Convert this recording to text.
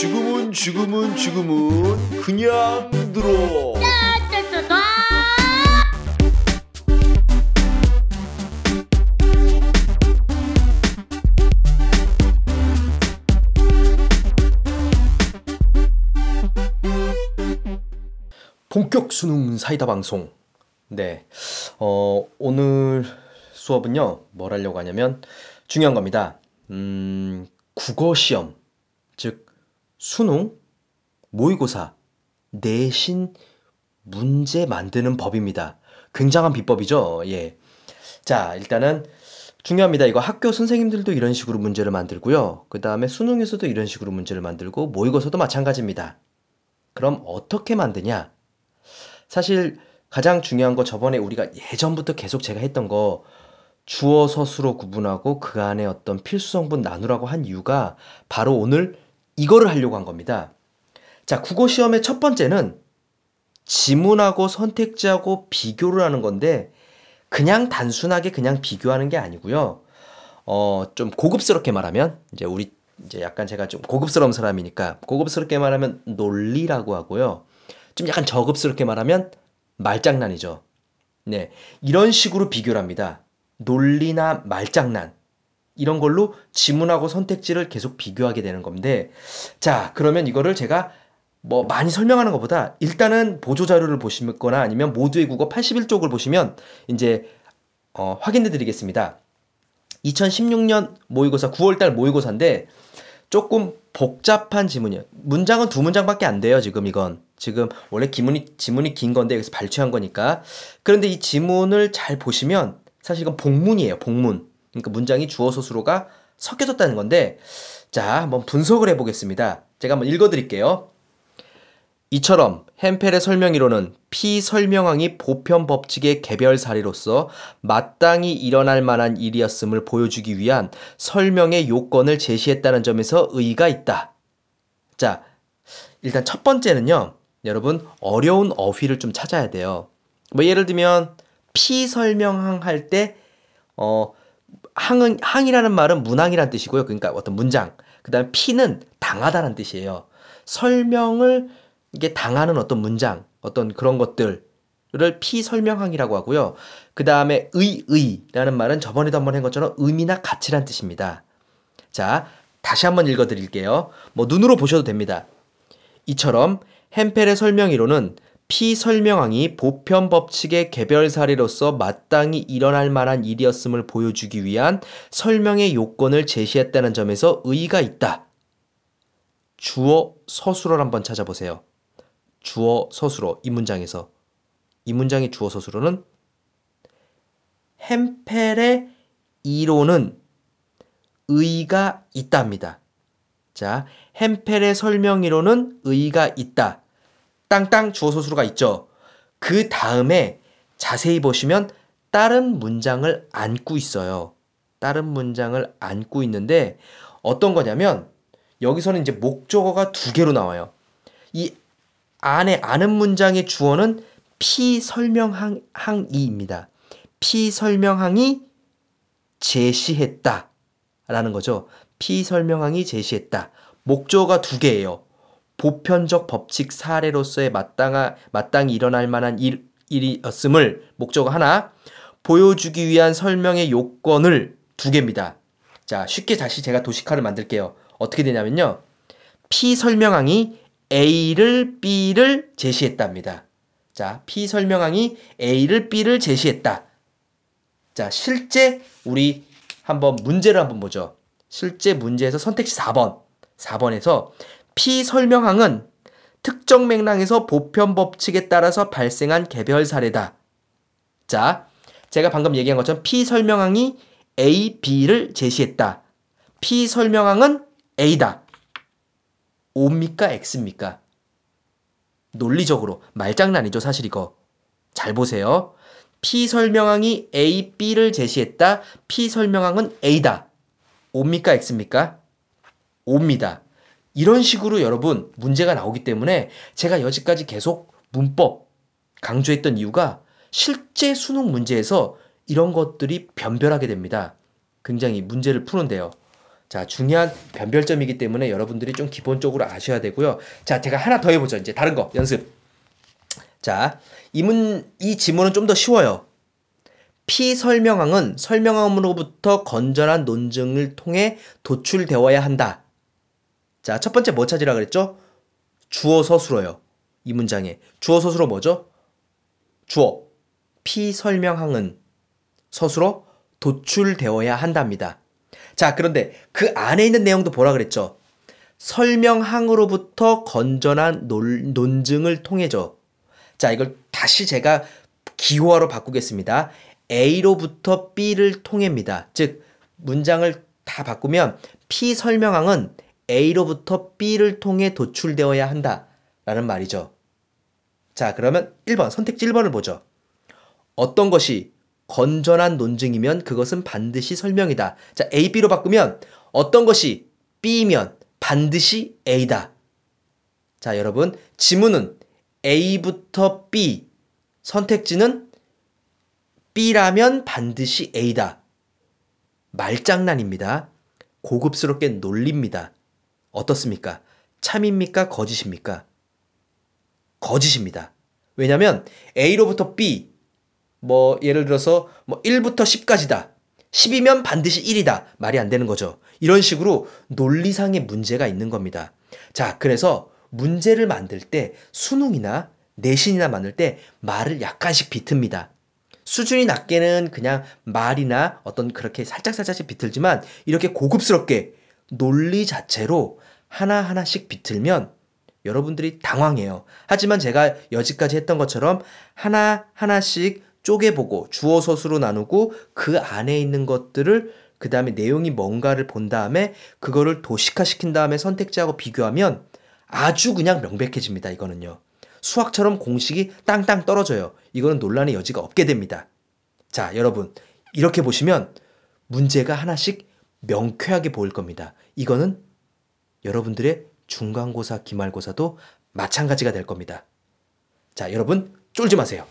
지금은 지금은 지금은 그냥 들어. 본격 수능 사이다 방송. 네. 어, 오늘 수업은요. 뭘 하려고 하냐면 중요한 겁니다. 음, 국어 시험. 즉 수능, 모의고사, 내신 문제 만드는 법입니다. 굉장한 비법이죠. 예. 자, 일단은 중요합니다. 이거 학교 선생님들도 이런 식으로 문제를 만들고요. 그 다음에 수능에서도 이런 식으로 문제를 만들고 모의고사도 마찬가지입니다. 그럼 어떻게 만드냐? 사실 가장 중요한 거 저번에 우리가 예전부터 계속 제가 했던 거 주어 서술어 구분하고 그 안에 어떤 필수 성분 나누라고 한 이유가 바로 오늘 이거를 하려고 한 겁니다. 자, 국어 시험의 첫 번째는 지문하고 선택지하고 비교를 하는 건데 그냥 단순하게 그냥 비교하는 게 아니고요. 어, 좀 고급스럽게 말하면 이제 우리 이제 약간 제가 좀 고급스러운 사람이니까 고급스럽게 말하면 논리라고 하고요. 좀 약간 저급스럽게 말하면 말장난이죠. 네. 이런 식으로 비교를 합니다. 논리나 말장난. 이런 걸로 지문하고 선택지를 계속 비교하게 되는 건데, 자, 그러면 이거를 제가 뭐 많이 설명하는 것보다 일단은 보조 자료를 보시거나 아니면 모두의 국어 81쪽을 보시면 이제 어, 확인해 드리겠습니다. 2016년 모의고사 9월달 모의고사인데 조금 복잡한 지문이에요. 문장은 두 문장밖에 안 돼요. 지금 이건 지금 원래 기문이 지문이 긴 건데 여기서 발췌한 거니까. 그런데 이 지문을 잘 보시면 사실 이건 복문이에요. 복문. 그러니까 문장이 주어 서술어가 섞여졌다는 건데 자 한번 분석을 해보겠습니다. 제가 한번 읽어드릴게요. 이처럼 햄펠의 설명이로는 피설명항이 보편 법칙의 개별 사례로서 마땅히 일어날 만한 일이었음을 보여주기 위한 설명의 요건을 제시했다는 점에서 의의가 있다. 자, 일단 첫 번째는요. 여러분 어려운 어휘를 좀 찾아야 돼요. 뭐 예를 들면 피설명항 할 때 어, 항은 항이라는 말은 문항이란 뜻이고요. 그러니까 어떤 문장. 그다음에 피는 당하다는 뜻이에요. 설명을 이게 당하는 어떤 문장, 어떤 그런 것들을 피설명항이라고 하고요. 그 다음에 의, 의라는 말은 저번에도 한번 한 것처럼 의미나 가치란 뜻입니다. 자, 다시 한번 읽어 드릴게요. 뭐 눈으로 보셔도 됩니다. 이처럼 햄펠의 설명이로는 피설명항이 보편 법칙의 개별 사례로서 마땅히 일어날 만한 일이었음을 보여주기 위한 설명의 요건을 제시했다는 점에서 의의가 있다. 주어 서술어를 한번 찾아보세요. 주어 서술어 이 문장에서 이 문장의 주어 서술어는 햄펠의 이론은 의가 있답니다. 자, 햄펠의 설명이론은 의가 있다. 땅땅 주어 서술어가 있죠. 그 다음에 자세히 보시면 다른 문장을 안고 있어요. 다른 문장을 안고 있는데 어떤 거냐면 여기서는 이제 목적어가 두 개로 나와요. 이 안에 아는 문장의 주어는 피설명항이입니다. 피설명항이 제시했다. 라는 거죠. 피설명항이 제시했다. 목적어가 두 개예요. 보편적 법칙 사례로서의 마땅하, 마땅히 일어날 만한 일, 일이었음을 목적어 하나, 보여주기 위한 설명의 요건을 두 개입니다. 자, 쉽게 다시 제가 도식화를 만들게요. 어떻게 되냐면요. 피설명항이 A를 B를 제시했답니다. 자, P 설명항이 A를 B를 제시했다. 자, 실제 우리 한번 문제를 한번 보죠. 실제 문제에서 선택지 4번. 4번에서 P 설명항은 특정 맥락에서 보편 법칙에 따라서 발생한 개별 사례다. 자, 제가 방금 얘기한 것처럼 P 설명항이 A, B를 제시했다. P 설명항은 A다. O입니까? X입니까? 논리적으로 말장난이죠, 사실 이거. 잘 보세요. P 설명항이 A, B를 제시했다. P 설명항은 A다. O입니까? X입니까? O입니다. 이런 식으로 여러분 문제가 나오기 때문에 제가 여지까지 계속 문법 강조했던 이유가 실제 수능 문제에서 이런 것들이 변별하게 됩니다. 굉장히 문제를 푸는데요. 자, 중요한 변별점이기 때문에 여러분들이 좀 기본적으로 아셔야 되고요. 자, 제가 하나 더 해보죠. 이제 다른 거 연습. 자, 이 문, 이 지문은 좀 더 쉬워요. 피설명항은 설명함으로부터 건전한 논증을 통해 도출되어야 한다. 자, 첫 번째 뭐 찾으라 그랬죠? 주어 서술어요. 이 문장에. 주어 서술어 뭐죠? 주어. 피설명항은 서술어 도출되어야 한답니다. 자, 그런데 그 안에 있는 내용도 뭐라 그랬죠? 설명항으로부터 건전한 논, 논증을 통해죠. 자, 이걸 다시 제가 기호화로 바꾸겠습니다. A로부터 B를 통해입니다. 즉, 문장을 다 바꾸면 P 설명항은 A로부터 B를 통해 도출되어야 한다. 라는 말이죠. 자, 그러면 1번, 선택지 1번을 보죠. 어떤 것이 건전한 논증이면 그것은 반드시 설명이다. 자, A, B로 바꾸면 어떤 것이 B이면 반드시 A다. 자, 여러분, 지문은 A부터 B, 선택지는 B라면 반드시 A다. 말장난입니다. 고급스럽게 놀립니다. 어떻습니까? 참입니까? 거짓입니까? 거짓입니다. 왜냐면 A로부터 B, 뭐 예를 들어서 뭐 1부터 10까지다. 10이면 반드시 1이다. 말이 안 되는 거죠. 이런 식으로 논리상의 문제가 있는 겁니다. 자, 그래서 문제를 만들 때 수능이나 내신이나 만들 때 말을 약간씩 비틉니다. 수준이 낮게는 그냥 말이나 어떤 그렇게 살짝살짝씩 비틀지만 이렇게 고급스럽게 논리 자체로 하나하나씩 비틀면 여러분들이 당황해요. 하지만 제가 여지까지 했던 것처럼 하나하나씩 쪼개보고 주어 서술로 나누고 그 안에 있는 것들을 그 다음에 내용이 뭔가를 본 다음에 그거를 도식화시킨 다음에 선택지하고 비교하면 아주 그냥 명백해집니다. 이거는요. 수학처럼 공식이 땅땅 떨어져요. 이거는 논란의 여지가 없게 됩니다. 자, 여러분. 이렇게 보시면 문제가 하나씩 명쾌하게 보일 겁니다. 이거는 여러분들의 중간고사, 기말고사도 마찬가지가 될 겁니다. 자, 여러분, 쫄지 마세요.